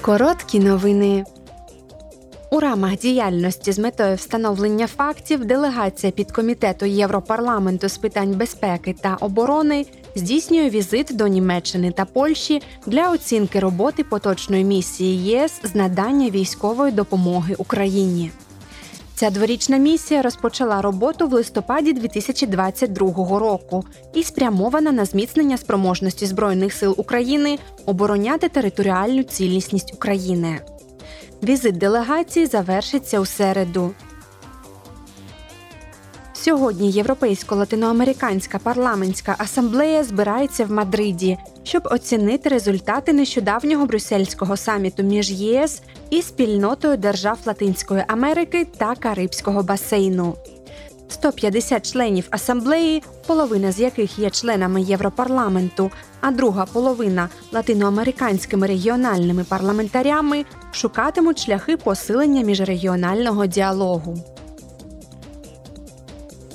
Короткі новини. У рамах діяльності з метою встановлення фактів делегація підкомітету Європарламенту з питань безпеки та оборони здійснює візит до Німеччини та Польщі для оцінки роботи поточної місії ЄС з надання військової допомоги Україні. Ця дворічна місія розпочала роботу в листопаді 2022 року і спрямована на зміцнення спроможності збройних сил України обороняти територіальну цілісність України. Візит делегації завершиться у середу. Сьогодні Європейсько-Латиноамериканська парламентська асамблея збирається в Мадриді, щоб оцінити результати нещодавнього брюссельського саміту між ЄС і спільнотою держав Латинської Америки та Карибського басейну. 150 членів асамблеї, половина з яких є членами Європарламенту, а друга половина латиноамериканськими регіональними парламентарями, шукатимуть шляхи посилення міжрегіонального діалогу.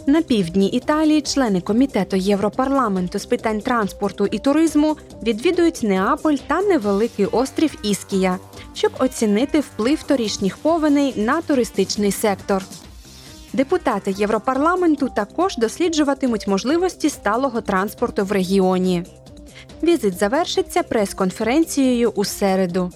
На півдні Італії члени комітету Європарламенту з питань транспорту і туризму відвідують Неаполь та невеликий острів Іскія, щоб оцінити вплив торішніх повеней на туристичний сектор. Депутати Європарламенту також досліджуватимуть можливості сталого транспорту в регіоні. Візит завершиться прес-конференцією у середу.